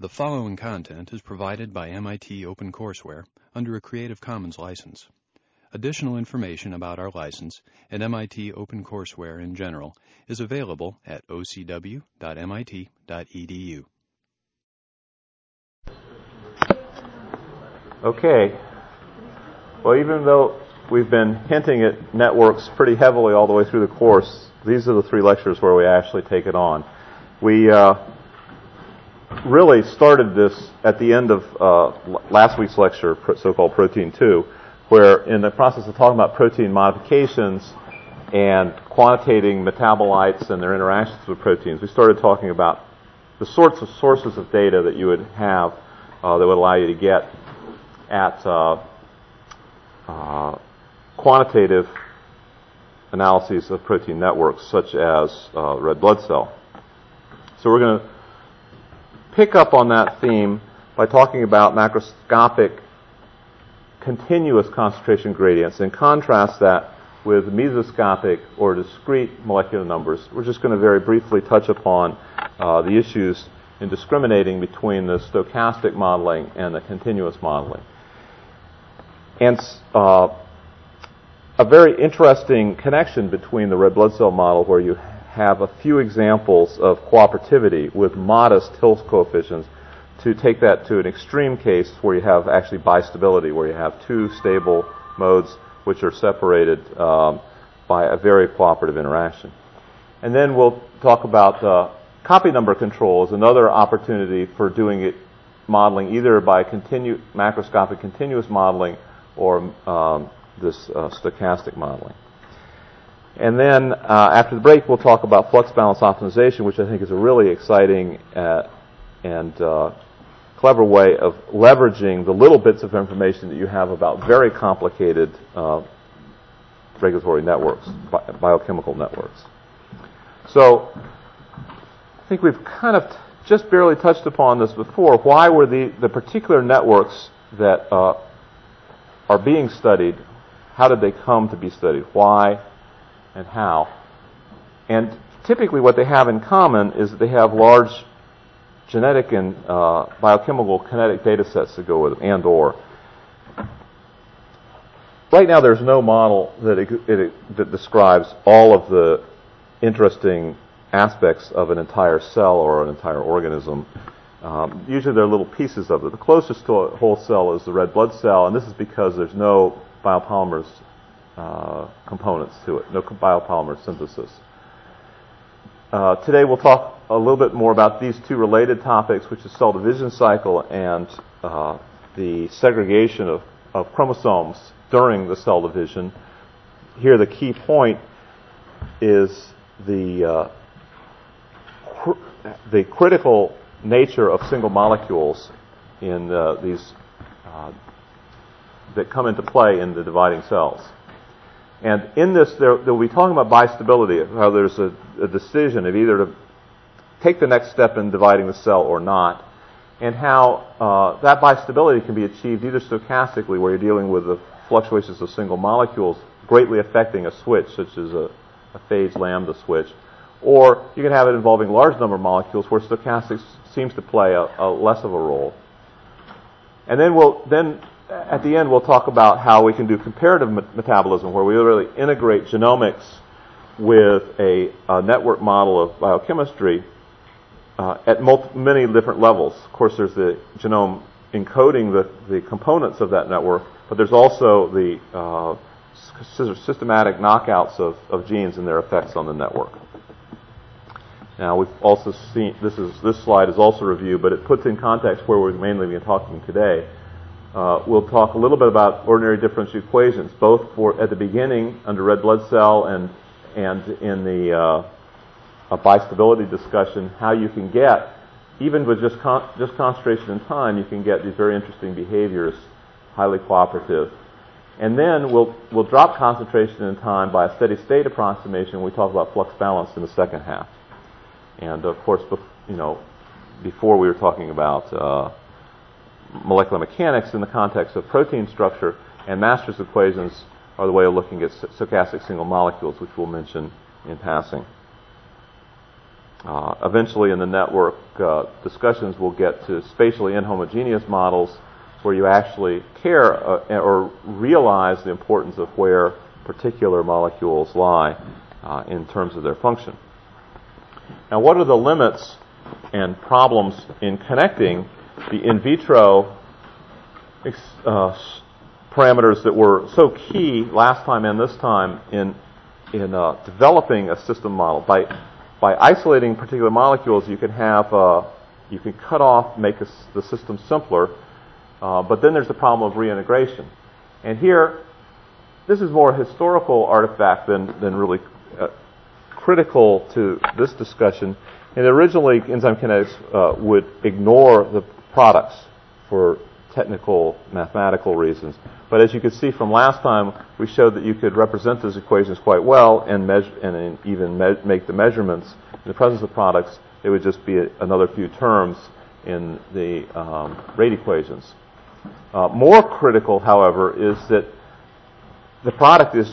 The following content is provided by MIT OpenCourseware under a Creative Commons license. Additional information about our license and MIT OpenCourseware in general is available at ocw.mit.edu. Okay. Well, even though we've been hinting at networks pretty heavily all the way through the course, these are the three lectures where we actually take it on. We uh, really started this at the end of uh, last week's lecture, so-called Protein 2, where in the process of talking about protein modifications and quantitating metabolites and their interactions with proteins, we started talking about the sorts of sources of data that you would have uh, that would allow you to get at uh, uh, quantitative analyses of protein networks, such as uh, red blood cell. So we're going to pick up on that theme by talking about macroscopic continuous concentration gradients and contrast that with mesoscopic or discrete molecular numbers. We're just going to very briefly touch upon uh, the issues in discriminating between the stochastic modeling and the continuous modeling. And uh, a very interesting connection between the red blood cell model, where you have a few examples of cooperativity with modest Hill's coefficients, to take that to an extreme case where you have actually bistability, where you have two stable modes which are separated um, by a very cooperative interaction. And then we'll talk about uh, copy number control as another opportunity for doing it modeling either by continu- macroscopic continuous modeling or um, this uh, stochastic modeling. And then uh, after the break, we'll talk about flux balance optimization, which I think is a really exciting uh, and uh, clever way of leveraging the little bits of information that you have about very complicated uh, regulatory networks, bi- biochemical networks. So I think we've kind of t- just barely touched upon this before. Why were the, the particular networks that uh, are being studied, how did they come to be studied? Why and how? And typically what they have in common is that they have large genetic and uh, biochemical kinetic data sets to go with them, and or. Right now there's no model that, it, it, that describes all of the interesting aspects of an entire cell or an entire organism um, usually they're little pieces of it. The closest to a whole cell is the red blood cell, and this is because there's no biopolymers uh, components to it, no biopolymer synthesis. Uh, today we'll talk a little bit more about these two related topics, which is cell division cycle and uh, the segregation of, of chromosomes during the cell division. Here the key point is the uh, cr- the critical nature of single molecules in uh, these that come into play in the dividing cells. And in this, there, will be talking about bistability, how there's a, a, decision of either to take the next step in dividing the cell or not, and how uh, that bistability can be achieved either stochastically, where you're dealing with the fluctuations of single molecules greatly affecting a switch, such as a, a phage lambda switch, or you can have it involving large number of molecules where stochastics seems to play a, a less of a role. And then we'll then at the end we'll talk about how we can do comparative metabolism, where we really integrate genomics with a, a network model of biochemistry uh, at multi, many different levels. Of course, there's the genome encoding the, the components of that network, but there's also the uh, systematic knockouts of, of genes and their effects on the network. Now we've also seen this is this slide is also a review, but it puts in context where we're mainly been talking today. Uh, we'll talk a little bit about ordinary differential equations, both for at the beginning under red blood cell and and in the uh, bistability discussion, how you can get even with just con- just concentration and time, you can get these very interesting behaviors, highly cooperative. And then we'll we'll drop concentration and time by a steady state approximation. We talk about flux balance in the second half. And of course, you know, before we were talking about uh, molecular mechanics in the context of protein structure, and Masters equations are the way of looking at stochastic single molecules, which we'll mention in passing. Uh, eventually, in the network uh, discussions, we'll get to spatially inhomogeneous models where you actually care uh, or realize the importance of where particular molecules lie uh, in terms of their function. Now, what are the limits and problems in connecting the in vitro uh, parameters that were so key last time and this time in in uh, developing a system model? By by isolating particular molecules, you can have uh, you can cut off, make a, the system simpler, uh, but then there's the problem of reintegration. And here, this is more a historical artifact than, than really uh, critical to this discussion. And originally, enzyme kinetics uh, would ignore the products for technical mathematical reasons. But as you could see from last time, we showed that you could represent those equations quite well and, measure, and even me- make the measurements in the presence of products. It would just be a, another few terms in the um, rate equations. Uh, more critical, however, is that the product is,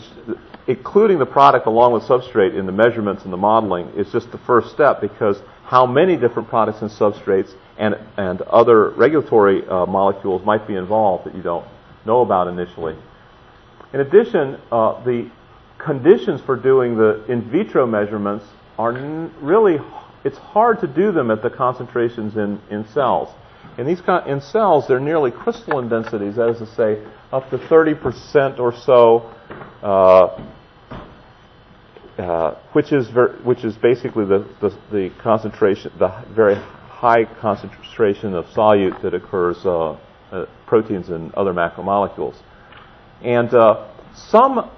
including the product along with substrate in the measurements and the modeling, is just the first step because how many different products and substrates and, and other regulatory uh, molecules might be involved that you don't know about initially. In addition, uh, the conditions for doing the in vitro measurements are n- really, it's hard to do them at the concentrations in, in cells. In these in cells, they're nearly crystalline densities, that is to say, up to 30% or so, uh, uh, which is ver- which is basically the, the, the concentration, the very high concentration of solute that occurs uh, uh, proteins and other macromolecules. And uh, some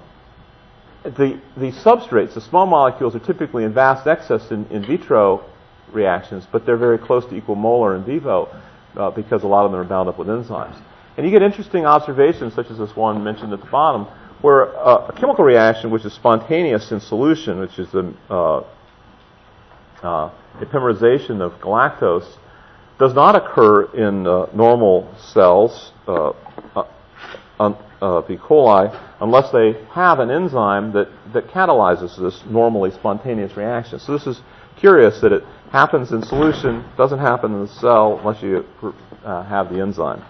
the the substrates, the small molecules, are typically in vast excess in in vitro reactions, but they're very close to equal molar in vivo uh, because a lot of them are bound up with enzymes. And you get interesting observations, such as this one mentioned at the bottom, where uh, a chemical reaction which is spontaneous in solution, which is the uh, uh, epimerization of galactose, does not occur in uh, normal cells, uh, uh, of E. coli, unless they have an enzyme that, that catalyzes this normally spontaneous reaction. So this is curious that it happens in solution, doesn't happen in the cell unless you uh, have the enzyme.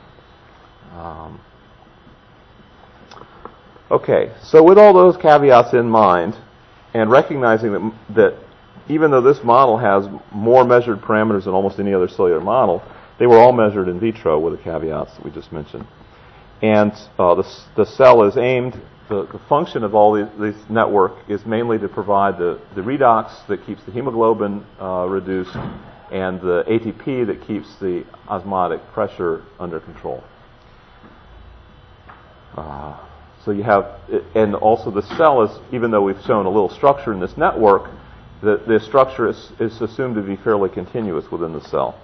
Um, okay, so with all those caveats in mind, and recognizing that, that even though this model has more measured parameters than almost any other cellular model, they were all measured in vitro with the caveats that we just mentioned. And uh, the, the cell is aimed the, the function of all these, this network is mainly to provide the, the redox that keeps the hemoglobin uh, reduced and the ATP that keeps the osmotic pressure under control. Uh, so you have, and also the cell is, even though we've shown a little structure in this network, the, the structure is, is assumed to be fairly continuous within the cell,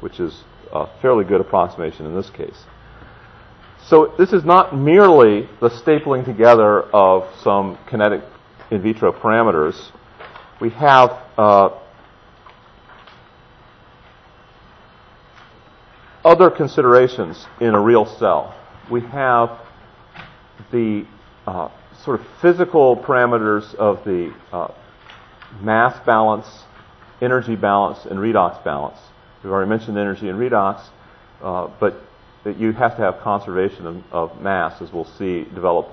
which is a fairly good approximation in this case. So this is not merely the stapling together of some kinetic in vitro parameters. We have uh, other considerations in a real cell. We have the uh, sort of physical parameters of the uh, mass balance, energy balance, and redox balance. We've already mentioned energy and redox, uh, but that you have to have conservation of, of mass, as we'll see develop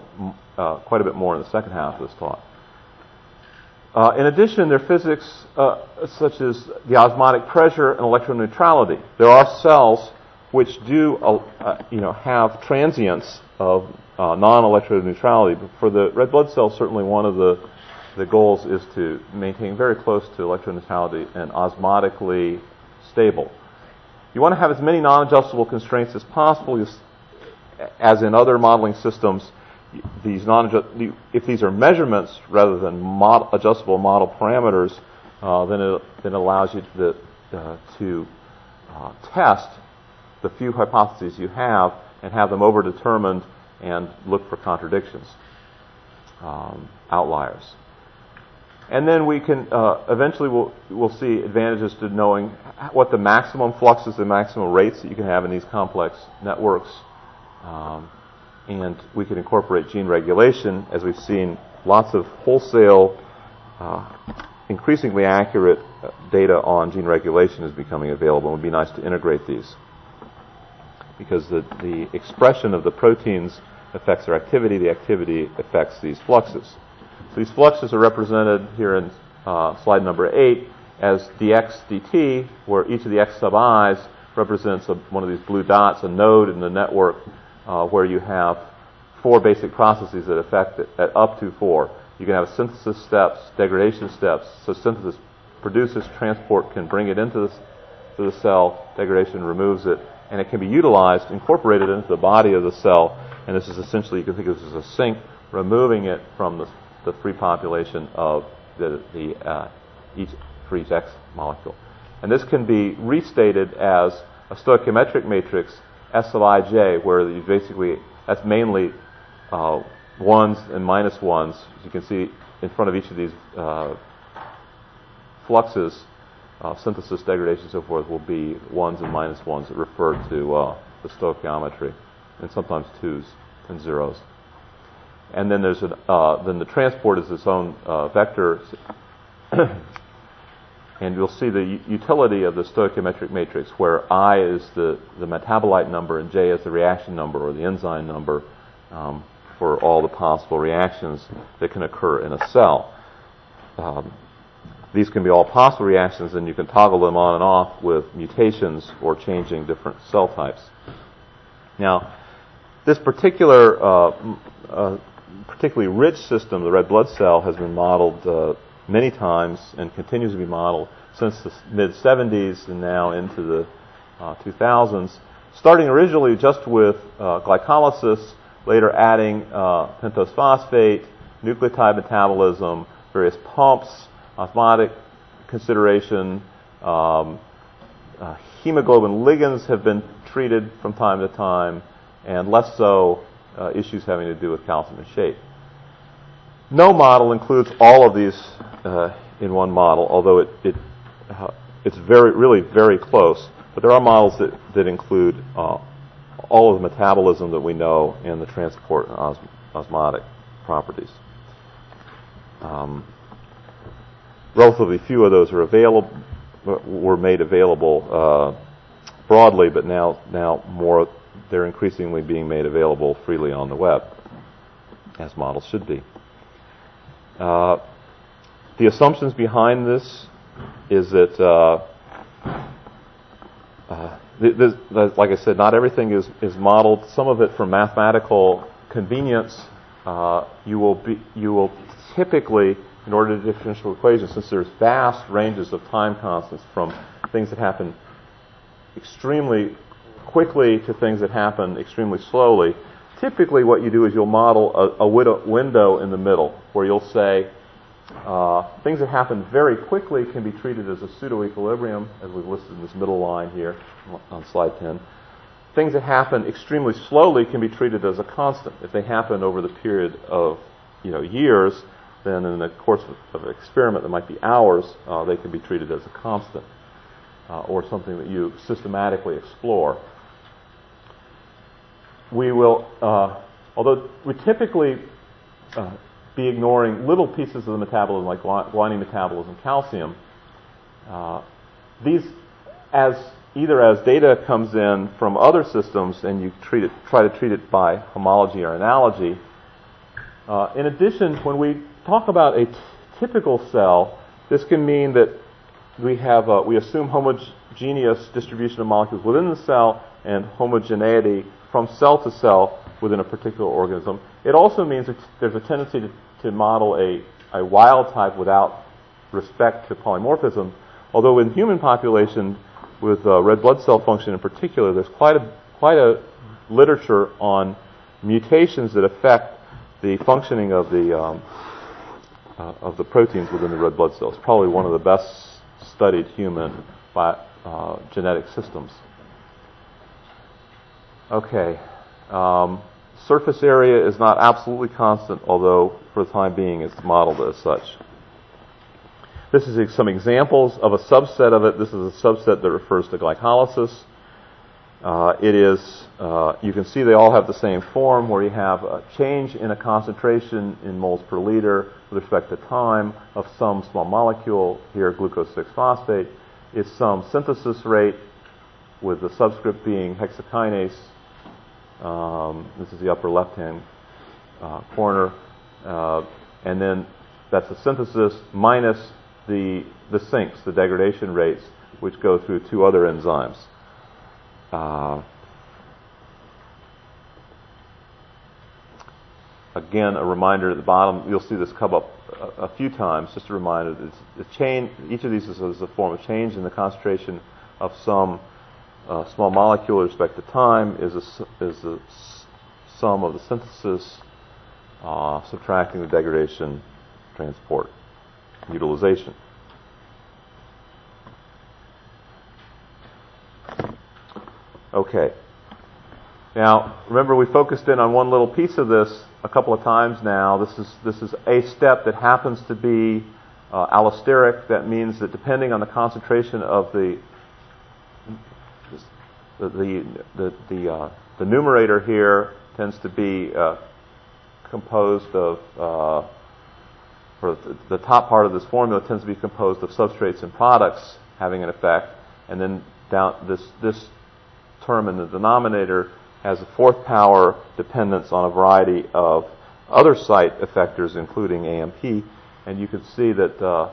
uh, quite a bit more in the second half of this talk. Uh, in addition, there are physics uh, such as the osmotic pressure and electron neutrality. There are cells which do, uh, uh, you know, have transients of uh, non-electroneutrality. But for the red blood cell, certainly one of the the goals is to maintain very close to electroneutrality and osmotically stable. You want to have as many non-adjustable constraints as possible. As in other modeling systems, these non if these are measurements rather than mod- adjustable model parameters, uh, then, it, then allows you to, uh, to uh, test the few hypotheses you have and have them overdetermined and look for contradictions, um, outliers. And then we can uh, eventually we'll we'll see advantages to knowing what the maximum fluxes, the maximum rates that you can have in these complex networks, um, and we can incorporate gene regulation as we've seen lots of wholesale, uh, increasingly accurate uh, data on gene regulation is becoming available. It would be nice to integrate these because the, the expression of the proteins affects their activity, the activity affects these fluxes. These fluxes are represented here in uh, slide number 8 as dx dt, where each of the x sub i's represents a, one of these blue dots, a node in the network uh, where you have four basic processes that affect it at up to four. You can have synthesis steps, degradation steps. So synthesis produces transport, can bring it into the, to the cell, degradation removes it, and it can be utilized, incorporated into the body of the cell. And this is essentially, you can think of this as a sink, removing it from the, the free population of the, the uh, each for X molecule. And this can be restated as a stoichiometric matrix SLIJ, where you basically that's mainly uh, ones and minus ones. As you can see in front of each of these uh, fluxes, uh, synthesis, degradation, and so forth, will be ones and minus ones that refer to uh, the stoichiometry, and sometimes twos and zeros. And then there's an, uh, then the transport is its own uh, vector. and you'll see the utility of the stoichiometric matrix where I is the, the metabolite number and J is the reaction number or the enzyme number um, for all the possible reactions that can occur in a cell. Um, these can be all possible reactions, and you can toggle them on and off with mutations or changing different cell types. Now, this particular, uh, uh, particularly rich system, the red blood cell, has been modeled uh, many times and continues to be modeled since the mid 70s and now into the 2000s, uh, starting originally just with uh, glycolysis later adding uh, pentose phosphate, nucleotide metabolism, various pumps, osmotic consideration. Um, uh, hemoglobin ligands have been treated from time to time, and less so uh, issues having to do with calcium and shape. No model includes all of these uh, in one model, although it, it uh, it's very really very close. But there are models that, that include uh, all of the metabolism that we know and the transport and os- osmotic properties. Um, relatively few of those are available, were made available uh, broadly, but now now more they're increasingly being made available freely on the web, as models should be. Uh, the assumptions behind this is that uh, uh this, like I said, not everything is, is modeled. Some of it for mathematical convenience. Uh, you will be you will typically, in order to differential equations, since there's vast ranges of time constants from things that happen extremely quickly to things that happen extremely slowly. Typically, what you do is you'll model a, a window in the middle where you'll say uh, things that happen very quickly can be treated as a pseudo equilibrium, as we've listed in this middle line here on slide 10. Things that happen extremely slowly can be treated as a constant. If they happen over the period of you know, years, then in the course of, an experiment that might be hours, uh, they can be treated as a constant uh, or something that you systematically explore. We will, uh, although we typically uh, be ignoring little pieces of the metabolism like guanine metabolism, calcium. Uh, these, as either as data comes in from other systems and you treat it, try to treat it by homology or analogy. Uh, in addition, when we talk about a t- typical cell, this can mean that we have we assume homogeneous distribution of molecules within the cell and homogeneity from cell to cell within a particular organism. It also means that there's a tendency to to model a, a wild type without respect to polymorphism. Although in human population, with uh, red blood cell function in particular, there's quite a quite a literature on mutations that affect the functioning of the um, uh, of the proteins within the red blood cells. Probably one of the best studied human bi- uh, genetic systems. Okay. Um, surface area is not absolutely constant, although for the time being it's modeled as such. This is some examples of a subset of it. This is a subset that refers to glycolysis. Uh, it is, uh, you can see they all have the same form where you have a change in a concentration in moles per liter with respect to time of some small molecule, here glucose 6 phosphate, is some synthesis rate with the subscript being hexokinase. Um, this is the upper left hand uh, corner. Uh, and then that's the synthesis minus the, the sinks, the degradation rates, which go through two other enzymes. Uh, again, a reminder at the bottom, you'll see this come up a, a few times, just a reminder that the change, each of these is, is, a form of change in the concentration of some uh, small molecule with respect to time, is, a, is the sum of the synthesis uh, subtracting the degradation, transport, utilization. Okay. Now, remember we focused in on one little piece of this a couple of times now. This is, this is a step that happens to be uh, allosteric. That means that depending on the concentration of the the the the, uh, the numerator here tends to be uh, composed of uh, or the top part of this formula tends to be composed of substrates and products having an effect, and then down this this term in the denominator has a fourth power dependence on a variety of other site effectors, including AMP, and you can see that uh,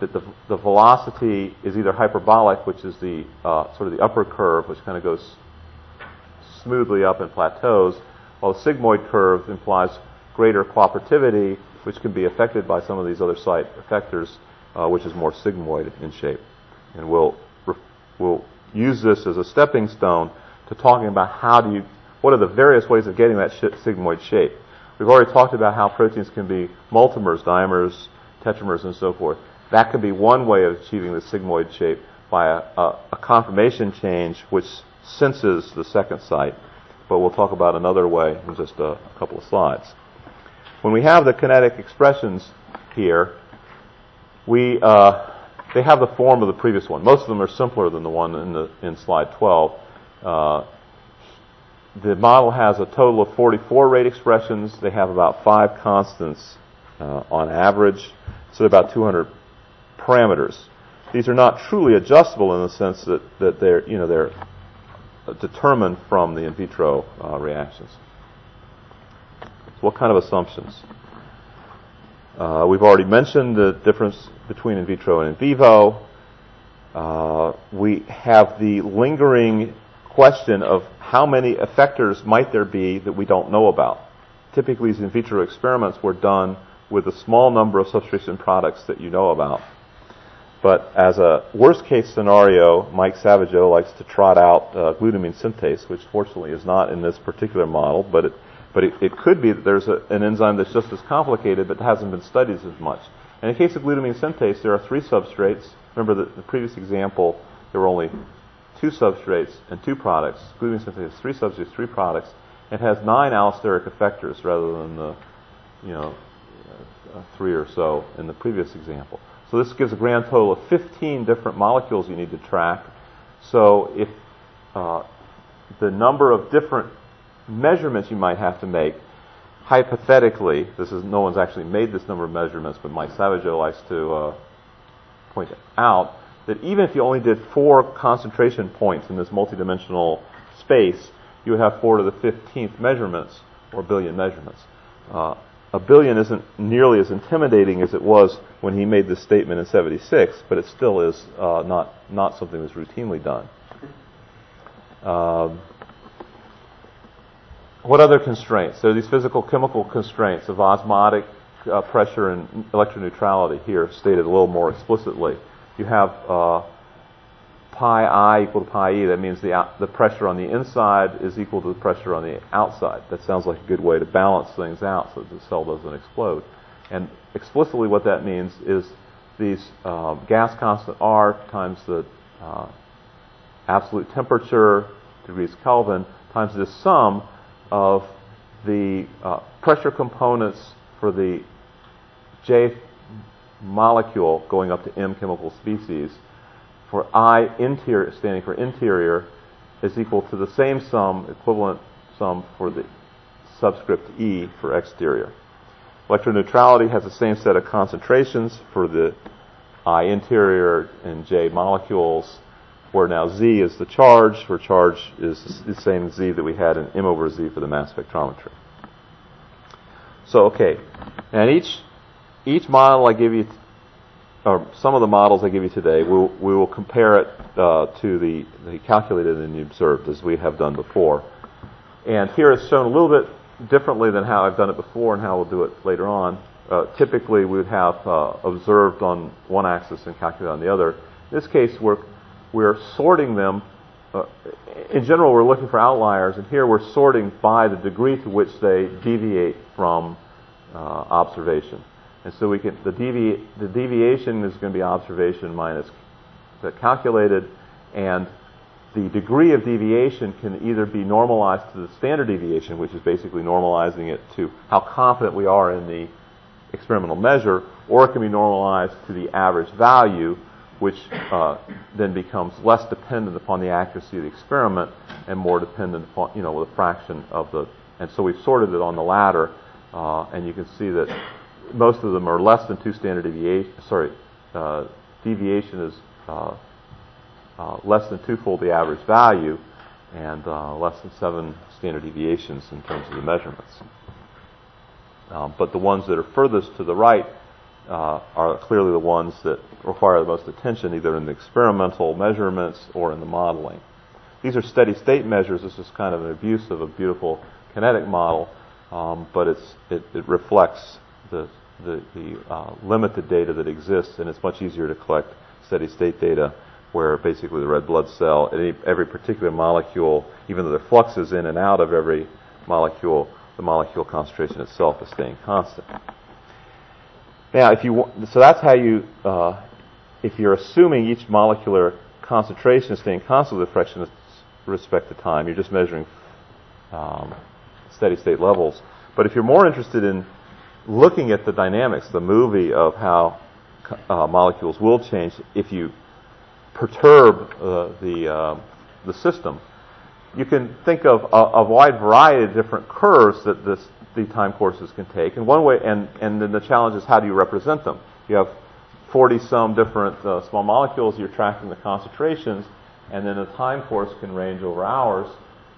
that the, the velocity is either hyperbolic, which is the uh, sort of the upper curve, which kind of goes smoothly up and plateaus, while the sigmoid curve implies greater cooperativity, which can be affected by some of these other site effectors, uh, which is more sigmoid in shape. And we'll we'll use this as a stepping stone to talking about how do you, what are the various ways of getting that sigmoid shape. We've already talked about how proteins can be multimers, dimers, tetramers, and so forth. That could be one way of achieving the sigmoid shape by a, a, a conformation change which senses the second site. But we'll talk about another way in just a, a couple of slides. When we have the kinetic expressions here, we uh, they have the form of the previous one. Most of them are simpler than the one in, the, in slide 12. Uh, the model has a total of 44 rate expressions. They have about five constants uh, on average, so about 200 parameters. These are not truly adjustable in the sense that, that they're, you know, they're determined from the in vitro uh, reactions. So what kind of assumptions? Uh, we've already mentioned the difference between in vitro and in vivo. Uh, we have the lingering question of how many effectors might there be that we don't know about. Typically, these in vitro experiments were done with a small number of substrates and products that you know about. But as a worst case scenario, Mike Savageau likes to trot out uh, glutamine synthase, which fortunately is not in this particular model, but it, but it, it could be that there's a, an enzyme that's just as complicated but hasn't been studied as much. In the case of glutamine synthase, there are three substrates. Remember the, the previous example, there were only two substrates and two products. Glutamine synthase has three substrates, three products. It has nine allosteric effectors rather than the, you know, uh, three or so in the previous example. So this gives a grand total of 15 different molecules you need to track. So if uh, the number of different measurements you might have to make hypothetically, this is no one's actually made this number of measurements, but Mike Savageau likes to uh, point out that even if you only did four concentration points in this multidimensional space, you would have four to the 15th measurements, or billion measurements. Uh, a billion isn't nearly as intimidating as it was when he made this statement in 76, but it still is uh, not, not something that's routinely done. Um, what other constraints? There are these physical chemical constraints of osmotic uh, pressure and electroneutrality here stated a little more explicitly. You have uh, pi i equal to pi e. That means the, the pressure on the inside is equal to the pressure on the outside. That sounds like a good way to balance things out so that the cell doesn't explode. And explicitly what that means is these uh, gas constant R times the uh, absolute temperature, degrees Kelvin, times this sum of the uh, pressure components for the J molecule going up to M chemical species, for I interior standing for interior, is equal to the same sum, equivalent sum for the subscript E for exterior. Electroneutrality has the same set of concentrations for the I interior and J molecules, where now Z is the charge, where charge is the same Z that we had in M over Z for the mass spectrometry. So, okay. And each, each model I give you, or some of the models I give you today, we'll, we will compare it uh, to the, the calculated and the observed, as we have done before. And here it's shown a little bit differently than how I've done it before and how we'll do it later on. Uh, typically, we would have uh, observed on one axis and calculated on the other. In this case, we're, we're sorting them. Uh, in general, we're looking for outliers, and here we're sorting by the degree to which they deviate from uh, observation. And so we can the, devi- the deviation is going to be observation minus the calculated, and the degree of deviation can either be normalized to the standard deviation, which is basically normalizing it to how confident we are in the experimental measure, or it can be normalized to the average value, which uh, then becomes less dependent upon the accuracy of the experiment and more dependent upon, you know, the fraction of the. And so we've sorted it on the latter, uh, and you can see that most of them are less than two standard deviation. Sorry, uh, deviation is uh, uh, less than twofold the average value and uh, less than seven standard deviations in terms of the measurements. Um, but the ones that are furthest to the right uh, are clearly the ones that require the most attention, either in the experimental measurements or in the modeling. These are steady state measures. This is kind of an abuse of a beautiful kinetic model, um, but it, it, reflects the, the, the uh, limited data that exists, and it's much easier to collect steady state data where basically the red blood cell, any, every particular molecule, even though there fluxes in and out of every molecule, the molecule concentration itself is staying constant. Now, if you want, so that's how you, uh, if you're assuming each molecular concentration is staying constant with with respect to time, you're just measuring um, steady state levels. But if you're more interested in looking at the dynamics, the movie of how uh, molecules will change, if you perturb uh, the, uh, the system, you can think of a, a, wide variety of different curves that this, the time courses can take. And one way, and, and then the challenge is how do you represent them? You have 40 some different uh, small molecules, you're tracking the concentrations, and then the time course can range over hours.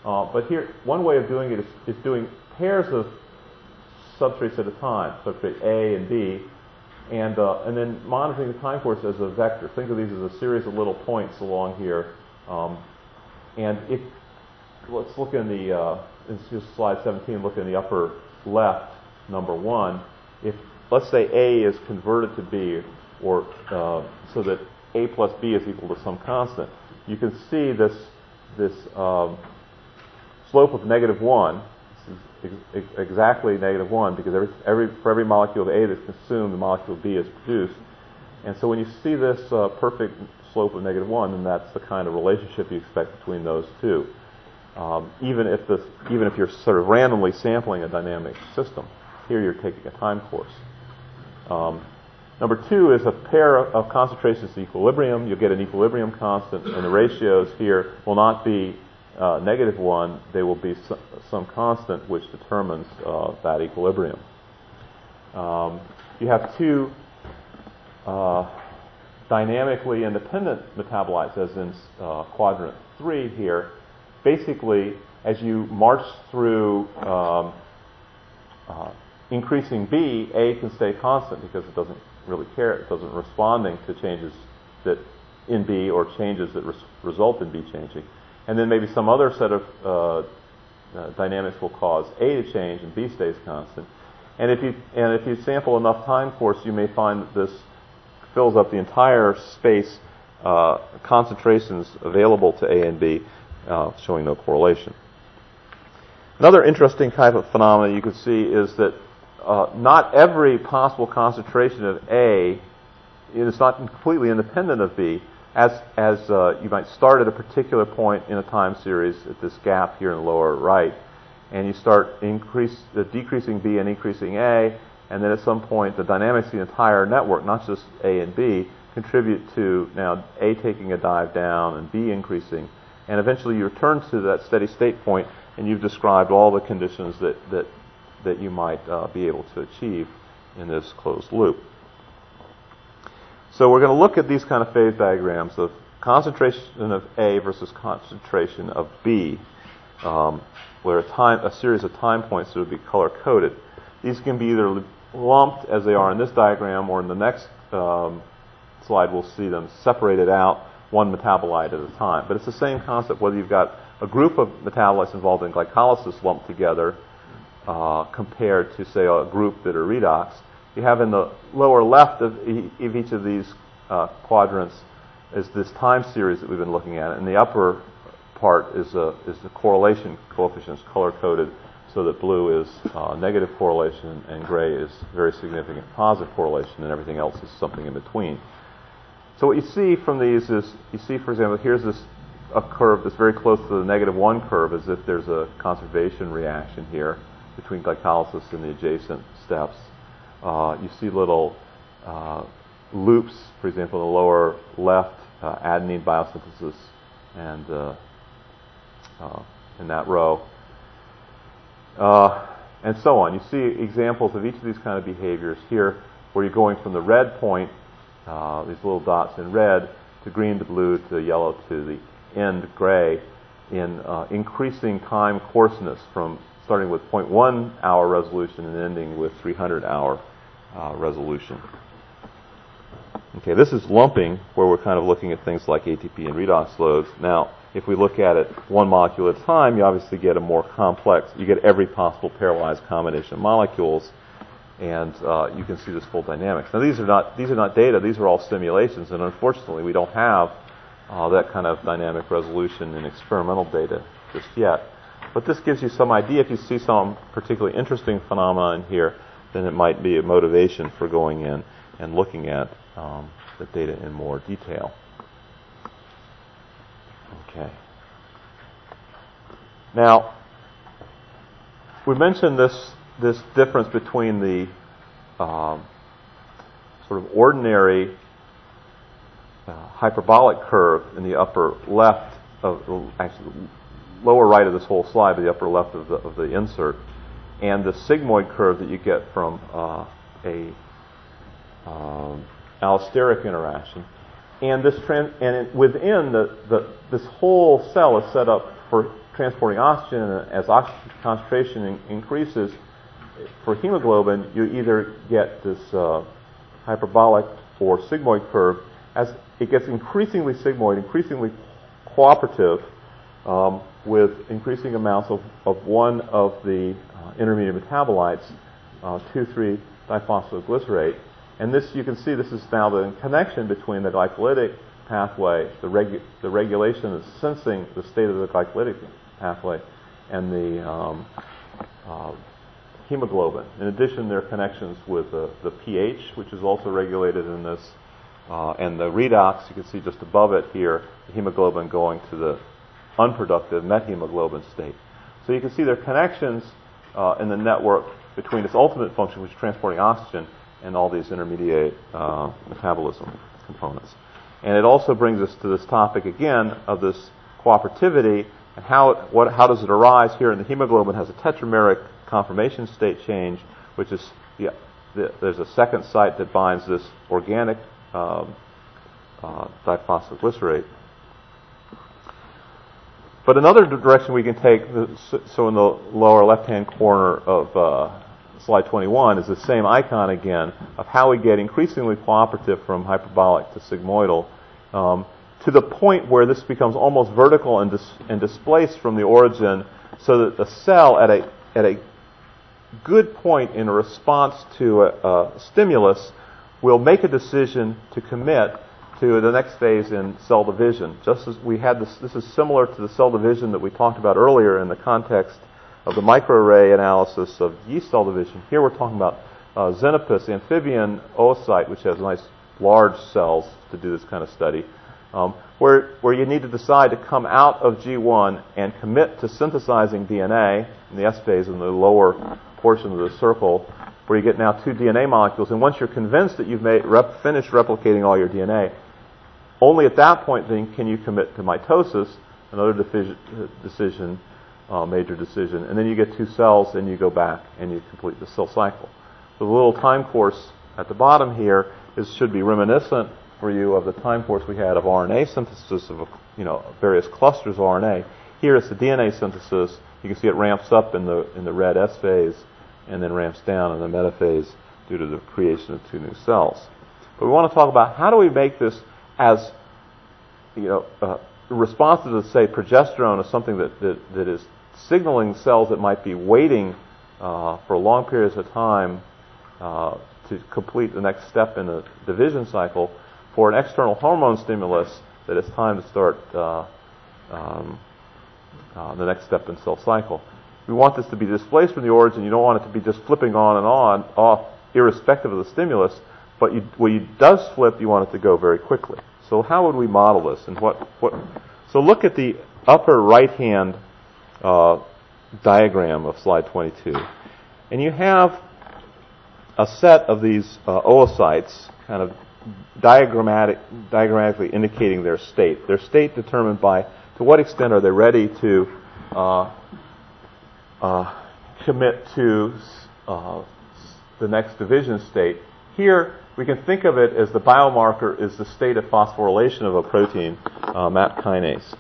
Uh, but here, one way of doing it is, is doing pairs of substrates at a time, substrate A and B, and, uh, and then monitoring the time course as a vector. Think of these as a series of little points along here. Um, and if, let's look in the, uh, in slide 17, look in the upper left, number one. If, let's say A is converted to B, or uh, so that A plus B is equal to some constant, you can see this, this um, slope of negative 1 ex- exactly negative 1 because every, every, for every molecule of A that's consumed, the molecule of B is produced. And so when you see this uh, perfect slope of negative 1, then that's the kind of relationship you expect between those two. Um, even if this, even if you're sort of randomly sampling a dynamic system, here you're taking a time course. Um, number two is a pair of concentrations to equilibrium. You'll get an equilibrium constant, and the ratios here will not be uh, negative 1, there will be some, some constant which determines uh, that equilibrium. Um, you have two uh, dynamically independent metabolites, as in uh, quadrant 3 here. Basically, as you march through um, uh, increasing B, A can stay constant because it doesn't really care. It doesn't responding to changes that in B or changes that res- result in B changing and then maybe some other set of uh, uh, dynamics will cause A to change and B stays constant. And if you and if you sample enough time course, you may find that this fills up the entire space uh, concentrations available to A and B, uh, showing no correlation. Another interesting type of phenomenon you could see is that uh, not every possible concentration of A is not completely independent of B as, as uh, you might start at a particular point in a time series at this gap here in the lower right, and you start increase, decreasing B and increasing A, and then at some point the dynamics of the entire network, not just A and B, contribute to now A taking a dive down and B increasing, and eventually you return to that steady state point, and you've described all the conditions that, that, that you might uh, be able to achieve in this closed loop. So we're going to look at these kind of phase diagrams of concentration of A versus concentration of B, um, where a, time, a series of time points that would be color coded. These can be either lumped as they are in this diagram, or in the next um, slide we'll see them separated out one metabolite at a time. But it's the same concept whether you've got a group of metabolites involved in glycolysis lumped together uh, compared to, say, a group that are redox. You have in the lower left of, e- of each of these uh, quadrants is this time series that we've been looking at. And the upper part is, a, is the correlation coefficients color coded so that blue is uh, negative correlation and gray is very significant positive correlation, and everything else is something in between. So what you see from these is, you see, for example, here's this a curve that's very close to the negative one curve, as if there's a conservation reaction here between glycolysis and the adjacent steps. Uh, you see little uh, loops, for example, in the lower left, uh, adenine biosynthesis, and uh, uh, in that row, and so on. You see examples of each of these kind of behaviors here, where you're going from the red point, these little dots in red, to green to blue to yellow to the end gray in uh, increasing time coarseness from starting with 0.1 hour resolution and ending with 300 hour uh, resolution. Okay, this is lumping where we're kind of looking at things like ATP and redox loads. Now, if we look at it one molecule at a time, you obviously get a more complex, you get every possible pairwise combination of molecules, and uh, you can see this full dynamics. Now, these are not these are not data; these are all simulations, and unfortunately, we don't have uh, that kind of dynamic resolution in experimental data just yet. But this gives you some idea. If you see some particularly interesting phenomenon here, then it might be a motivation for going in and looking at um, the data in more detail. Okay. Now, we mentioned this this difference between the um, sort of ordinary uh, hyperbolic curve in the upper left of actually lower right of this whole slide, but the upper left of the, of the insert, and the sigmoid curve that you get from uh, a um, allosteric interaction. And this trans- and it, within the, the, this whole cell is set up for transporting oxygen. And as oxygen concentration in- increases for hemoglobin, you either get this uh, hyperbolic or sigmoid curve as it gets increasingly sigmoid, increasingly cooperative um, with increasing amounts of, of one of the uh, intermediate metabolites, uh, 2,3 diphosphoglycerate. And this, you can see, this is now the connection between the glycolytic pathway, the, regu- the regulation of sensing the state of the glycolytic pathway, and the um, uh, hemoglobin. In addition, there are connections with the, the pH, which is also regulated in this uh, and the redox, you can see just above it here, the hemoglobin going to the unproductive methemoglobin state. So you can see there are connections uh, in the network between its ultimate function, which is transporting oxygen, and all these intermediate uh, metabolism components. And it also brings us to this topic again of this cooperativity and how, it, what, how does it arise here? in the hemoglobin has a tetrameric conformation state change, which is the, the, there's a second site that binds this organic um, uh, diphosphoglycerate. But another direction we can take, so in the lower left-hand corner of uh, slide 21 is the same icon again of how we get increasingly cooperative from hyperbolic to sigmoidal um, to the point where this becomes almost vertical and, dis- and displaced from the origin so that the cell at a, at a good point in response to a, a stimulus will make a decision to commit to the next phase in cell division. Just as we had this, this is similar to the cell division that we talked about earlier in the context of the microarray analysis of yeast cell division. Here we're talking about uh, Xenopus, amphibian oocyte, which has nice large cells to do this kind of study, um, where, where you need to decide to come out of G1 and commit to synthesizing DNA in the S phase in the lower portion of the circle where you get now two DNA molecules. And once you're convinced that you've made, rep, finished replicating all your DNA, only at that point then can you commit to mitosis another decision, uh, major decision, and then you get two cells, and you go back and you complete the cell cycle. The little time course at the bottom here is should be reminiscent for you of the time course we had of RNA synthesis of you know various clusters of RNA. Here it's the DNA synthesis. You can see it ramps up in the in the red S phase and then ramps down in the metaphase due to the creation of two new cells. But we want to talk about how do we make this as you know uh, responsive to say progesterone is something that, that, that is signaling cells that might be waiting uh, for long periods of time uh, to complete the next step in the division cycle for an external hormone stimulus that it's time to start uh, um, uh, the next step in cell cycle. We want this to be displaced from the origin. You don't want it to be just flipping on and on, off, irrespective of the stimulus. But you, when it does flip, you want it to go very quickly. So how would we model this? And what, what so look at the upper right-hand uh, diagram of slide 22, and you have a set of these uh, oocytes, kind of diagrammatic, diagrammatically indicating their state. Their state determined by to what extent are they ready to uh, uh, commit to uh, the next division state. Here, we can think of it as the biomarker is the state of phosphorylation of a protein, uh, MAP kinase.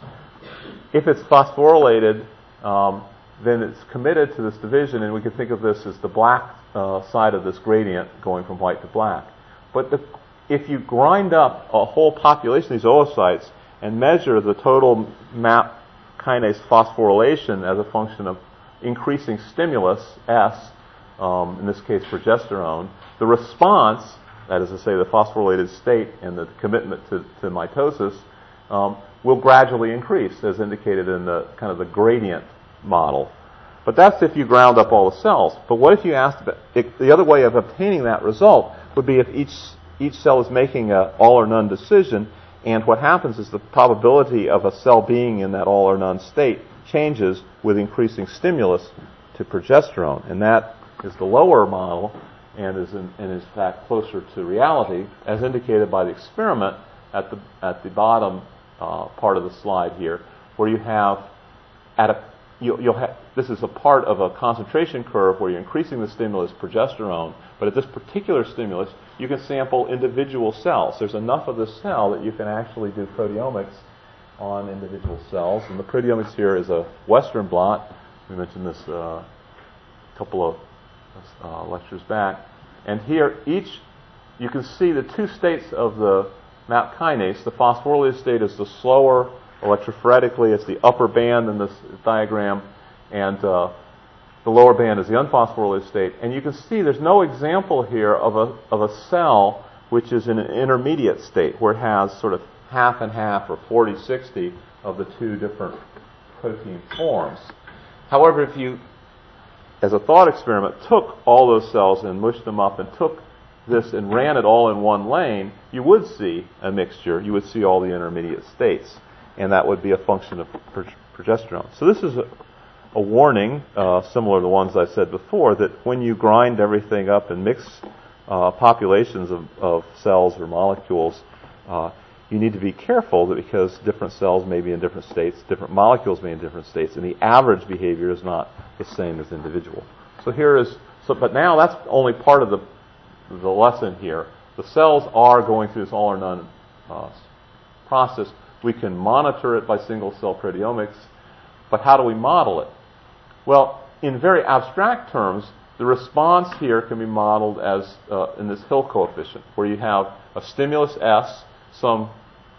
If it's phosphorylated, um, then it's committed to this division, and we can think of this as the black uh, side of this gradient going from white to black. But the, if you grind up a whole population of these oocytes and measure the total MAP kinase phosphorylation as a function of increasing stimulus, S, um, in this case progesterone, the response, that is to say the phosphorylated state and the commitment to, to mitosis, um, will gradually increase, as indicated in the kind of the gradient model. But that's if you ground up all the cells. But what if you asked, if, the other way of obtaining that result would be if each, each cell is making an all or none decision, and what happens is the probability of a cell being in that all or none state changes with increasing stimulus to progesterone. And that is the lower model and is in, and is in fact closer to reality, as indicated by the experiment at the, at the bottom uh, part of the slide here, where you have at a you'll, you'll have, this is a part of a concentration curve where you're increasing the stimulus progesterone, but at this particular stimulus, you can sample individual cells. There's enough of the cell that you can actually do proteomics on individual cells. And the proteomics here is a Western blot. We mentioned this uh, a couple of uh, lectures back. And here, each, you can see the two states of the MAP kinase. The phosphorylated state is the slower electrophoretically. It's the upper band in this diagram. And uh, the lower band is the unphosphorylated state. And you can see there's no example here of a, of a cell which is in an intermediate state where it has sort of half and half or 40 60 of the two different protein forms. However, if you, as a thought experiment, took all those cells and mushed them up and took this and ran it all in one lane, you would see a mixture. You would see all the intermediate states. And that would be a function of progesterone. So this is a, a warning, uh, similar to the ones I said before, that when you grind everything up and mix uh, populations of, of, cells or molecules, uh, you need to be careful that because different cells may be in different states, different molecules may be in different states, and the average behavior is not the same as individual. So here is, so, but now that's only part of the, the lesson here. The cells are going through this all or none uh, process. We can monitor it by single cell proteomics, but how do we model it? Well, in very abstract terms, the response here can be modeled as uh, in this Hill coefficient, where you have a stimulus S, some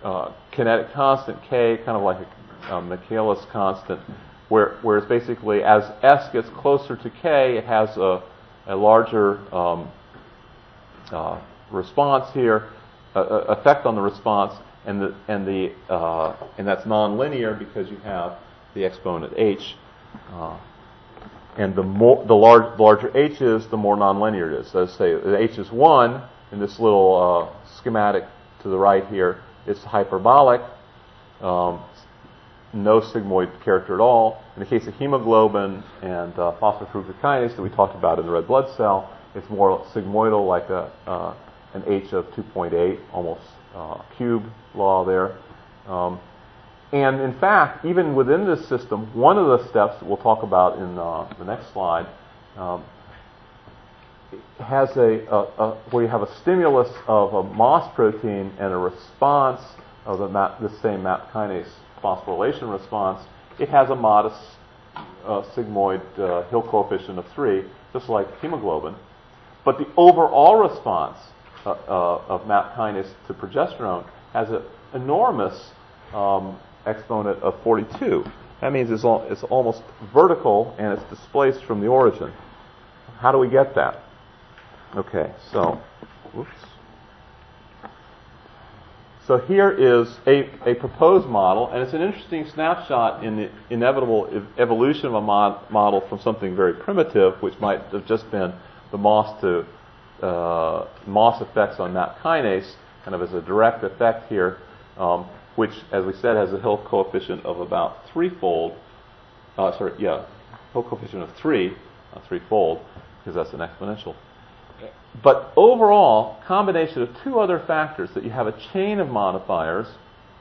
uh, kinetic constant k, kind of like a, a Michaelis constant, where, where it's basically as s gets closer to k, it has a, a larger um, uh, response here, effect on the response, and the and the uh, and that's nonlinear because you have the exponent h. Uh, and the more the large, larger h is, the more nonlinear it is. So let's say h is one in this little uh, schematic to the right here it's hyperbolic, um, no sigmoid character at all. In the case of hemoglobin and uh, phosphoglucokinase that we talked about in the red blood cell, it's more sigmoidal, like a, uh, an H of 2.8, almost uh, cube law there. Um, and in fact, even within this system, one of the steps that we'll talk about in uh, the next slide um, has a, a, a, where you have a stimulus of a MOS protein and a response of the, MAP, same MAP kinase phosphorylation response. It has a modest uh, sigmoid uh, Hill coefficient of 3, just like hemoglobin. But the overall response uh, uh of MAP kinase to progesterone has an enormous um, exponent of 42. That means it's, all, it's almost vertical and it's displaced from the origin. How do we get that? Okay, so, whoops. So here is a, a proposed model, and it's an interesting snapshot in the inevitable ev- evolution of a mod- model from something very primitive, which might have just been the MOS to uh, MOS effects on MAP kinase, kind of as a direct effect here, um, which, as we said, has a Hill coefficient of about threefold. Uh, sorry, yeah, Hill coefficient of three, uh, threefold, because that's an exponential. But overall, combination of two other factors that you have a chain of modifiers,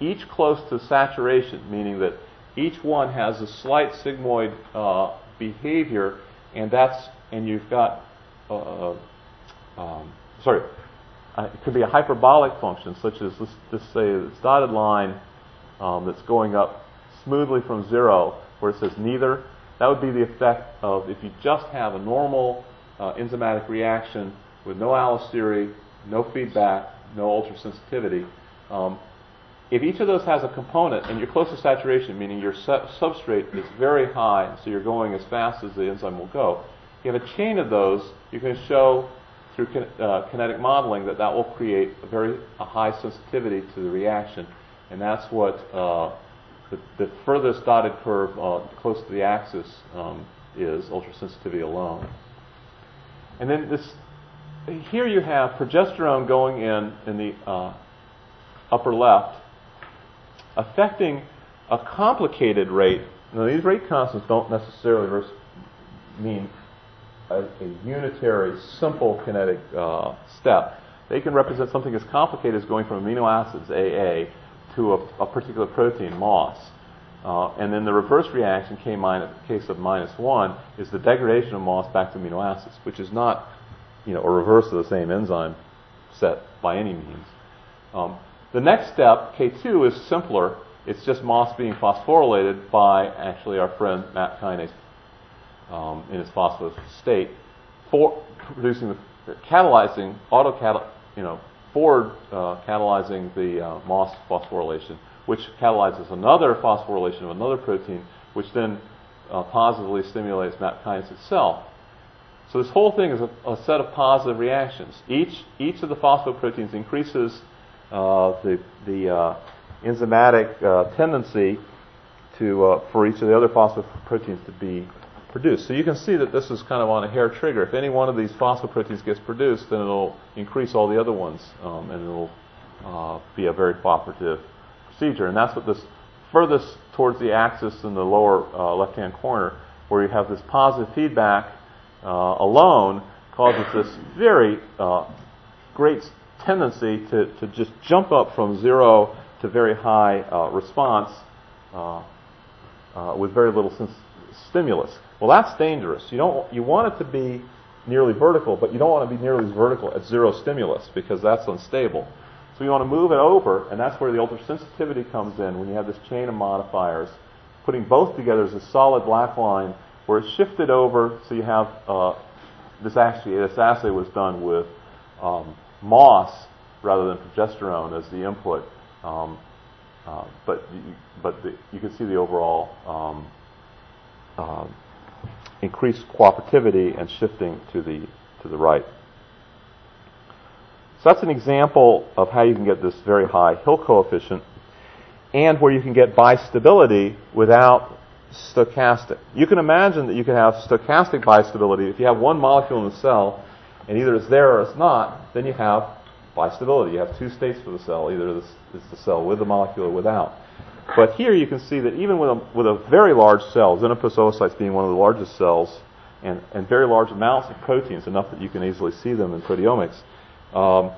each close to saturation, meaning that each one has a slight sigmoid uh, behavior, and that's and you've got uh, um, sorry, uh, it could be a hyperbolic function, such as let's just say this dotted line um, that's going up smoothly from zero, where it says neither. That would be the effect of if you just have a normal uh, enzymatic reaction with no allostery, no feedback, no ultrasensitivity. Um, if each of those has a component and you're close to saturation, meaning your su- substrate is very high, so you're going as fast as the enzyme will go, you have a chain of those, you can show through kin- uh, kinetic modeling that that will create a very a high sensitivity to the reaction. And that's what uh, the, the, furthest dotted curve uh, close to the axis um, is, ultrasensitivity alone. And then this here you have progesterone going in in the uh, upper left, affecting a complicated rate. Now, these rate constants don't necessarily mean a, a unitary, simple kinetic uh, step. They can represent something as complicated as going from amino acids, AA, to a, a particular protein, MOS. Uh, and then the reverse reaction, K minus, case of minus 1, is the degradation of MOS back to amino acids, which is not you know, a reverse of the same enzyme set by any means. Um, the next step, K2, is simpler. It's just MOS being phosphorylated by actually our friend MAP kinase um, in its phospholipid state, for producing the catalyzing auto you know, forward uh, catalyzing the uh, MOS phosphorylation, which catalyzes another phosphorylation of another protein, which then uh, positively stimulates MAP kinase itself. So this whole thing is a, a set of positive reactions. Each each of the phosphoproteins increases uh, the the uh, enzymatic uh, tendency to uh, for each of the other phosphoproteins to be produced. So you can see that this is kind of on a hair trigger. If any one of these phosphoproteins gets produced, then it'll increase all the other ones, um, and it'll uh, be a very cooperative procedure. And that's what this furthest towards the axis in the lower uh, left-hand corner, where you have this positive feedback alone causes this very uh, great tendency to, to just jump up from zero to very high uh, response uh, uh, with very little stimulus. Well, that's dangerous. You don't you want it to be nearly vertical, but you don't want to be nearly as vertical at zero stimulus because that's unstable. So you want to move it over, and that's where the ultrasensitivity comes in when you have this chain of modifiers, putting both together as a solid black line where it's shifted over, so you have uh, this actually this assay was done with um, MOS rather than progesterone as the input, um, uh, but you, but the, you can see the overall um, uh, increased cooperativity and shifting to the to the right. So that's an example of how you can get this very high Hill coefficient and where you can get bistability without stochastic. You can imagine that you can have stochastic bistability. If you have one molecule in the cell, and either it's there or it's not, then you have bistability. You have two states for the cell. Either is the cell with the molecule or without. But here you can see that even with a, with a very large cell, xenopus oocytes being one of the largest cells, and, and very large amounts of proteins, enough that you can easily see them in proteomics, um,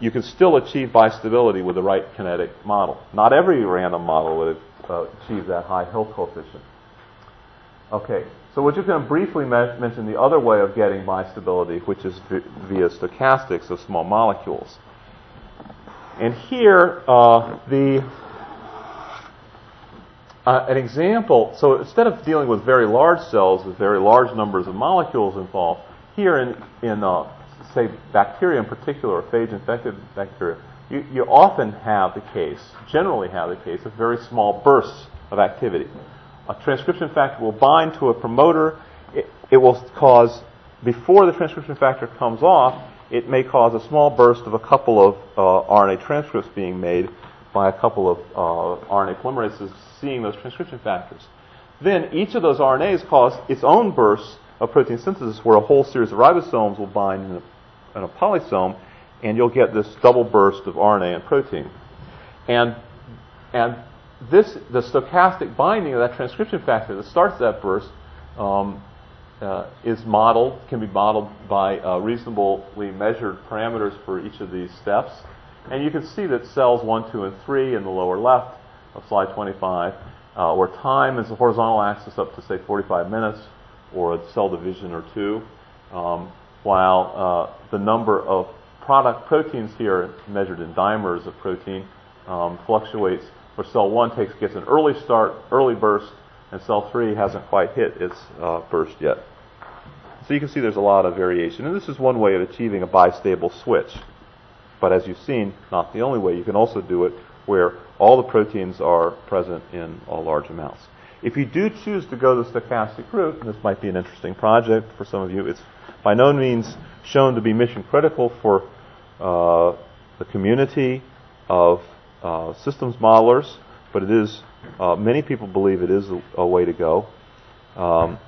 you can still achieve bistability with the right kinetic model. Not every random model would, uh, achieve that high Hill coefficient. Okay, so we're just going to briefly me- mention the other way of getting bistability, which is via stochastics of small molecules. And here, uh, the uh, an example. So instead of dealing with very large cells with very large numbers of molecules involved, here in in uh, say bacteria in particular, or phage-infected bacteria, you, you often have the case, generally have the case, of very small bursts of activity. A transcription factor will bind to a promoter. It, it will cause, before the transcription factor comes off, it may cause a small burst of a couple of uh, RNA transcripts being made by a couple of uh, RNA polymerases seeing those transcription factors. Then each of those RNAs cause its own bursts of protein synthesis where a whole series of ribosomes will bind in a, in a polysome and you'll get this double burst of RNA and protein. And, and this, the stochastic binding of that transcription factor that starts that burst um, uh, is modeled, can be modeled by uh, reasonably measured parameters for each of these steps. And you can see that cells 1, 2, and 3 in the lower left of slide 25, uh, where time is the horizontal axis up to, say, 45 minutes, or a cell division or two, um, while uh, the number of product proteins here, measured in dimers of protein, um, fluctuates, where cell 1 takes, gets an early start, early burst, and cell 3 hasn't quite hit its uh, burst yet. So you can see there's a lot of variation. And this is one way of achieving a bistable switch. But as you've seen, not the only way. You can also do it where all the proteins are present in large amounts. If you do choose to go the stochastic route, and this might be an interesting project for some of you, it's by no means shown to be mission critical for uh, the community of uh, systems modelers, but it is, uh, many people believe it is a, a way to go. Um,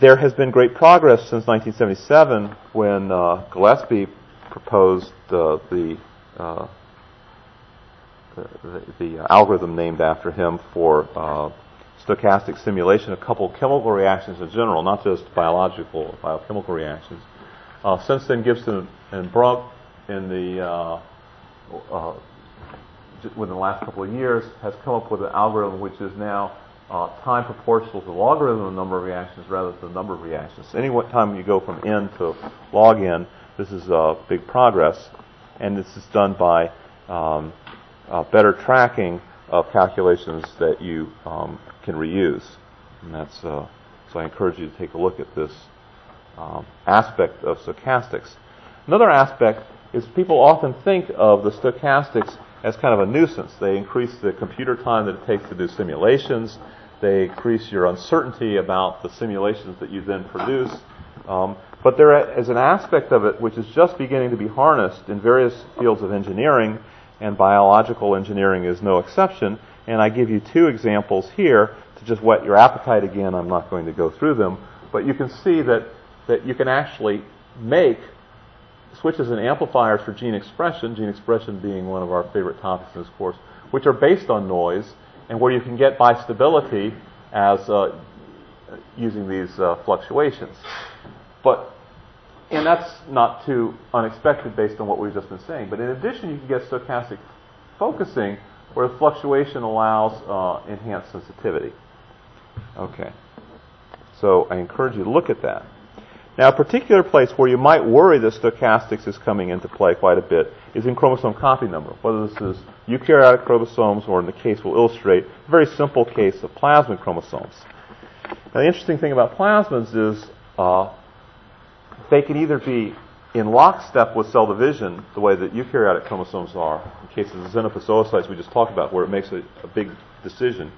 there has been great progress since 1977 when uh, Gillespie proposed uh, the, uh, the, the, algorithm named after him for stochastic simulation of coupled chemical reactions in general, not just biological biochemical reactions. Uh, since then, Gibson and Bruck in the uh, uh, within the last couple of years has come up with an algorithm which is now uh, time proportional to the logarithm of the number of reactions rather than the number of reactions. Any time you go from n to log n, this is a big progress, and this is done by um, uh, better tracking of calculations that you um, can reuse. And that's uh, so I encourage you to take a look at this um, aspect of stochastics. Another aspect is people often think of the stochastics as kind of a nuisance. They increase the computer time that it takes to do simulations. They increase your uncertainty about the simulations that you then produce. Um, but there is an aspect of it which is just beginning to be harnessed in various fields of engineering, and biological engineering is no exception. And I give you two examples here to just whet your appetite again. I'm not going to go through them, but you can see that, that you can actually make switches and amplifiers for gene expression, gene expression being one of our favorite topics in this course, which are based on noise and where you can get bistability as uh, using these uh, fluctuations. But and that's not too unexpected based on what we've just been saying. But in addition, you can get stochastic focusing where the fluctuation allows uh, enhanced sensitivity. Okay. So I encourage you to look at that. Now, a particular place where you might worry that stochastics is coming into play quite a bit is in chromosome copy number, whether this is eukaryotic chromosomes or in the case we'll illustrate, a very simple case of plasmid chromosomes. Now, the interesting thing about plasmids is uh, they can either be in lockstep with cell division, the way that eukaryotic chromosomes are, in case of oocytes we just talked about, where it makes a, a big decision.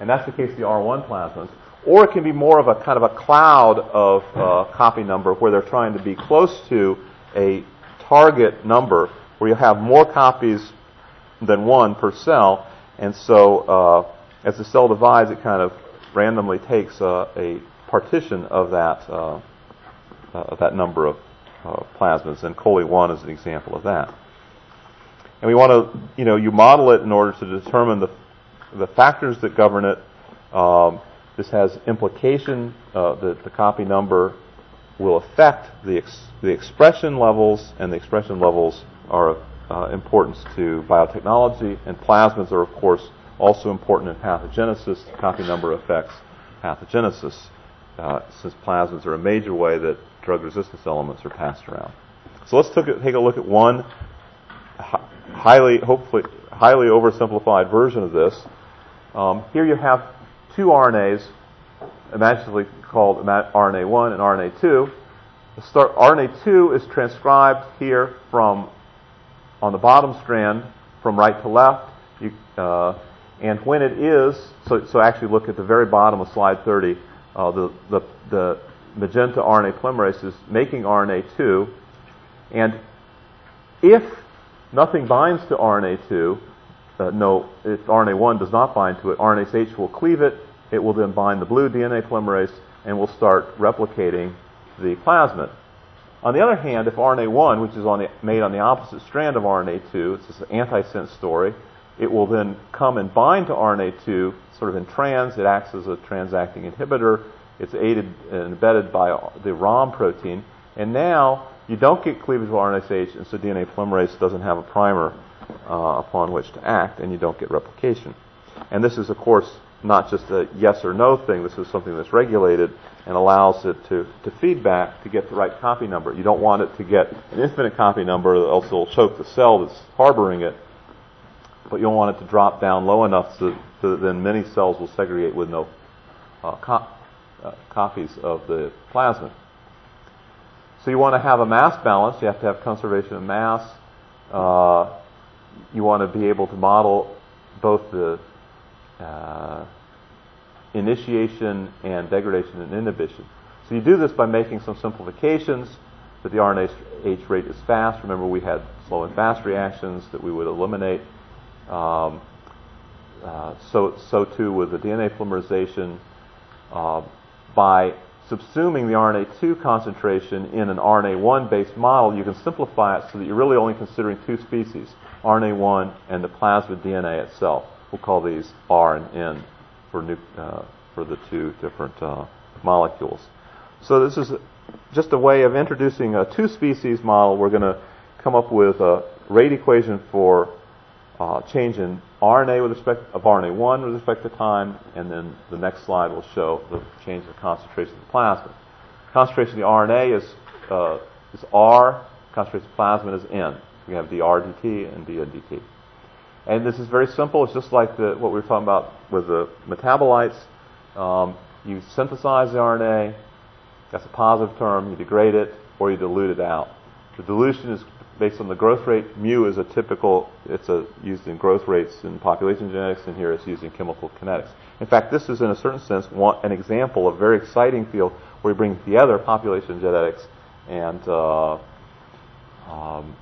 And that's the case of the R1 plasmids. Or it can be more of a kind of a cloud of uh, copy number where they're trying to be close to a target number where you have more copies than one per cell. And so uh, as the cell divides, it kind of randomly takes uh, a partition of that, uh, uh, that number of uh, plasmids, and ColE1 is an example of that. And we want to, you know, you model it in order to determine the, the factors that govern it. Um, this has implication uh, that the copy number will affect the, ex- the expression levels, and the expression levels are of uh, importance to biotechnology, and plasmids are, of course, Also important in pathogenesis, The copy number affects pathogenesis, uh, since plasmids are a major way that drug resistance elements are passed around. So let's take a, take a look at one highly, hopefully, highly oversimplified version of this. Um, here you have two RNAs, imaginatively called RNA1 and RNA2. Start, RNA2 is transcribed here from on the bottom strand from right to left. You, uh, and when it is, so, so actually look at the very bottom of slide 30, uh, the, the, the magenta RNA polymerase is making RNA2. And if nothing binds to RNA2, uh, no, if RNA1 does not bind to it, RNase H will cleave it. It will then bind the blue DNA polymerase and will start replicating the plasmid. On the other hand, if RNA1, which is on the, made on the opposite strand of RNA2, it's this antisense story, it will then come and bind to RNA2 sort of in trans. It acts as a transacting inhibitor. It's aided and embedded by the ROM protein. And now you don't get cleavage of RNase H, and so DNA polymerase doesn't have a primer uh, upon which to act, and you don't get replication. And this is, of course, not just a yes or no thing. This is something that's regulated and allows it to, to feedback to get the right copy number. You don't want it to get an infinite copy number, else it'll choke the cell that's harboring it. But you don't want it to drop down low enough so, that then many cells will segregate with no uh, uh, copies of the plasmid. So you want to have a mass balance. You have to have conservation of mass. Uh, you want to be able to model both the uh, initiation and degradation and inhibition. So you do this by making some simplifications that the RNase H rate is fast. Remember, we had slow and fast reactions that we would eliminate. Um, uh, so, so too with the DNA polymerization. Uh, by subsuming the RNA2 concentration in an RNA1 based model, you can simplify it so that you're really only considering two species, RNA1 and the plasmid DNA itself. We'll call these R and N for, nu- uh, for the two different uh, molecules. So this is just a way of introducing a two species model. We're going to come up with a rate equation for uh, change in RNA with respect of RNA1 with respect to time, and then the next slide will show the change in concentration of the plasmid. Concentration of the RNA is uh, is R. Concentration of plasmid is N. We have dR dt and dN dt. And this is very simple. It's just like the, what we were talking about with the metabolites. Um, you synthesize the RNA, that's a positive term, you degrade it, or you dilute it out. The dilution is based on the growth rate. Mu is a typical, it's a, used in growth rates in population genetics, and here it's used in chemical kinetics. In fact, this is in a certain sense one, an example of a very exciting field where we bring together population genetics and uh, um,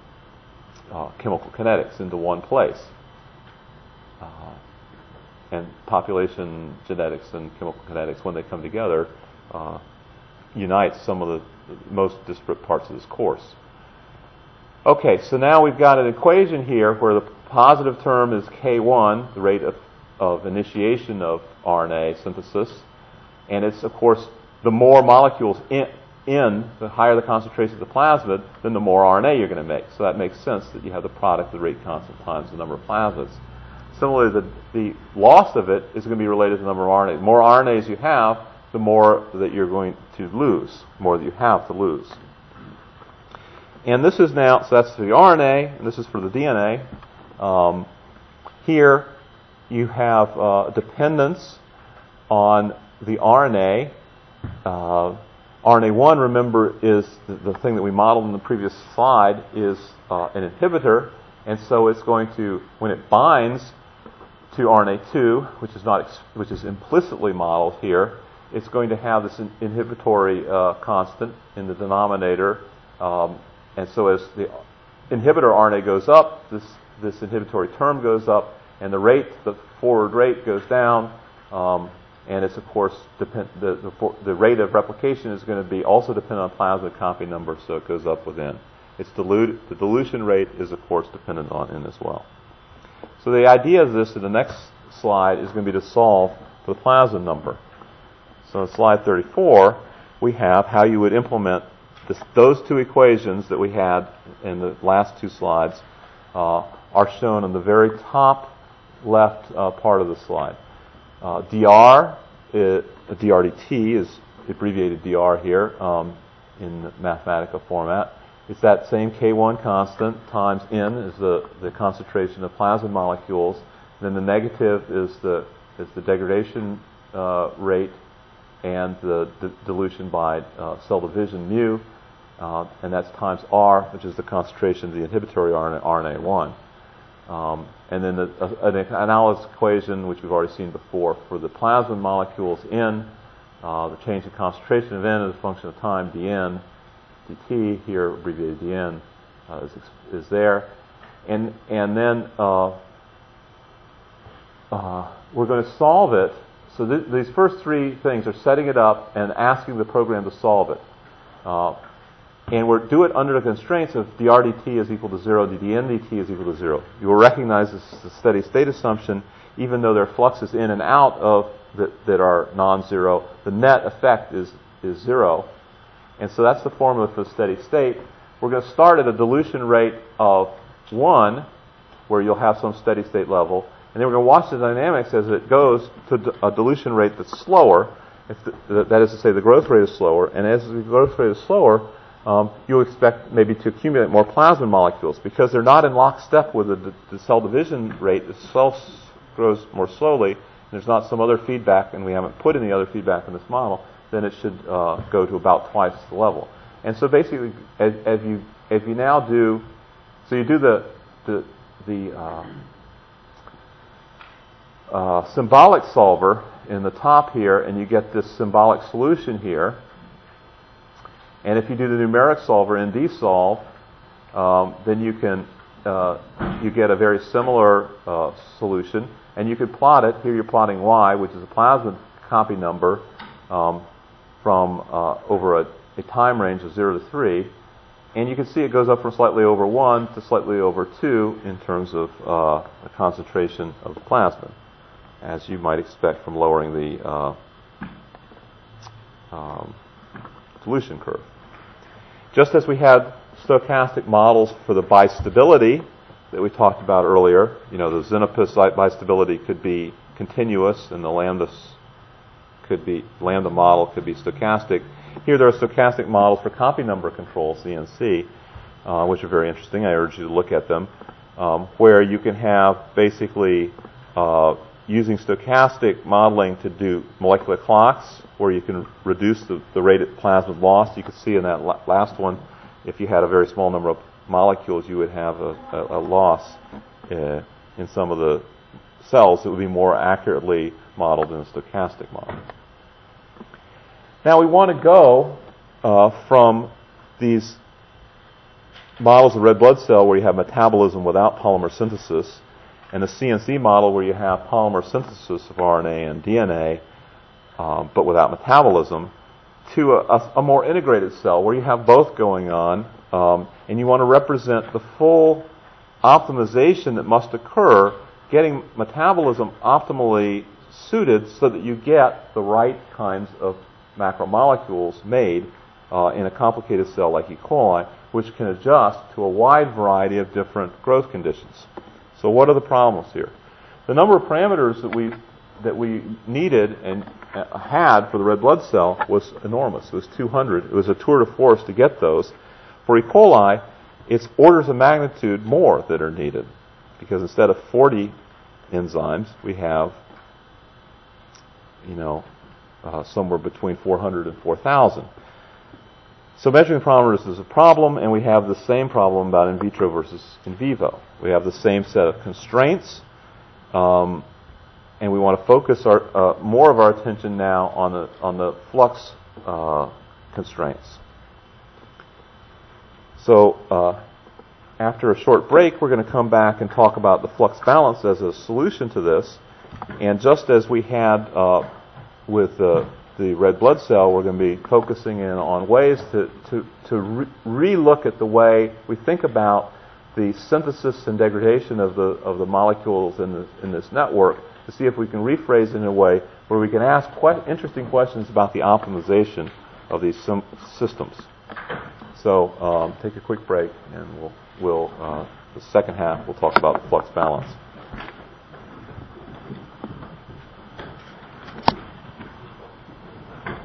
uh, chemical kinetics into one place uh, and population genetics and chemical kinetics, when they come together, uh, unite some of the most disparate parts of this course. Okay, so now we've got an equation here where the positive term is K1, the rate of, of initiation of RNA synthesis, and it's, of course, the more molecules in, in, the higher the concentration of the plasmid, then the more RNA you're going to make. So that makes sense that you have the product of the rate constant times the number of plasmids. Similarly, the, the loss of it is going to be related to the number of RNAs. The more RNAs you have, the more that you're going to lose, more that you have to lose. And this is now, so that's the RNA, and this is for the DNA. Um, here, you have uh, dependence on the RNA. Uh, RNA1, remember, is the, the, thing that we modeled in the previous slide, is uh, an inhibitor, and so it's going to, when it binds to RNA2, which is not which is implicitly modeled here, it's going to have this in, inhibitory uh, constant in the denominator, um, and so as the inhibitor RNA goes up, this this inhibitory term goes up, and the rate, the forward rate, goes down. Um, and it's of course depend, the, the, the rate of replication is going to be also dependent on plasmid copy number, so it goes up within. It's dilute, the dilution rate is of course dependent on n as well. So the idea of this in the next slide is going to be to solve for the plasmid number. So in slide 34, we have how you would implement this, those two equations that we had in the last two slides uh, are shown on the very top left uh, part of the slide. Uh, dr, is, DRDT is abbreviated dr here um, in Mathematica format. It's that same K1 constant times n is the, the concentration of plasmid molecules. Then the negative is the, is the degradation uh, rate and the d- dilution by uh, cell division mu, uh, and that's times R, which is the concentration of the inhibitory RNA, RNA1. Um, and then the, uh, an analysis equation, which we've already seen before, for the plasmid molecules N, uh, the change in concentration of n as a function of time, dn, dt, here abbreviated dn, uh, is, is there. And, and then uh, uh, we're going to solve it. So th- these first three things are setting it up and asking the program to solve it. Uh, and we're do it under the constraints of drdt is equal to 0, ddndt is equal to 0. You will recognize this is a steady state assumption, even though there are fluxes in and out of that, that are non-zero. The net effect is, is 0. And so that's the formula for the steady state. We're going to start at a dilution rate of 1, where you'll have some steady state level. And then we're going to watch the dynamics as it goes to a dilution rate that's slower. The, that is to say, the growth rate is slower. And as the growth rate is slower, um, you expect maybe to accumulate more plasmid molecules because they're not in lockstep with the, the cell division rate. The cell grows more slowly. there's not some other feedback, and we haven't put any other feedback in this model. Then it should uh, go to about twice the level. And so basically, as, as you as you now do, so you do the the the uh, uh, symbolic solver in the top here, and you get this symbolic solution here. And if you do the numeric solver in dsolve, um, then you can uh, you get a very similar uh, solution, and you could plot it. Here you're plotting y, which is a plasmid copy number um, from uh, over a, a, time range of zero to three, and you can see it goes up from slightly over one to slightly over two in terms of uh, the concentration of the plasmid, as you might expect from lowering the uh, um, dilution curve. Just as we had stochastic models for the bistability that we talked about earlier, you know, the Xenopus bistability could be continuous and the lambda could be lambda model could be stochastic. Here there are stochastic models for copy number control, CNC, uh, which are very interesting. I urge you to look at them, um, where you can have basically uh, using stochastic modeling to do molecular clocks, where you can reduce the, the rate of plasmid loss. You can see in that la- last one, if you had a very small number of molecules, you would have a, a, a loss uh, in some of the cells that would be more accurately modeled in a stochastic model. Now we want to go uh, from these models of red blood cell where you have metabolism without polymer synthesis and a CNC model where you have polymer synthesis of RNA and DNA, um, but without metabolism, to a, a, more integrated cell where you have both going on, um, and you want to represent the full optimization that must occur, getting metabolism optimally suited so that you get the right kinds of macromolecules made uh, in a complicated cell like E. coli, which can adjust to a wide variety of different growth conditions. So what are the problems here? The number of parameters that we that we needed and uh, had for the red blood cell was enormous. It was 200. It was a tour de force to get those. For E. coli, it's orders of magnitude more that are needed because instead of 40 enzymes, we have you know uh, somewhere between 400 and 4,000. So measuring parameters is a problem, and we have the same problem about in vitro versus in vivo. We have the same set of constraints, um, and we want to focus our, uh, more of our attention now on the on the flux uh, constraints. So uh, after a short break, we're going to come back and talk about the flux balance as a solution to this. And just as we had uh, with the the red blood cell, we're going to be focusing in on ways to, to, to re- look at the way we think about the synthesis and degradation of the, of the molecules in, the, in this network to see if we can rephrase it in a way where we can ask quite interesting questions about the optimization of these sim- systems. So um, take a quick break, and we'll, we'll uh, the second half we'll talk about flux balance.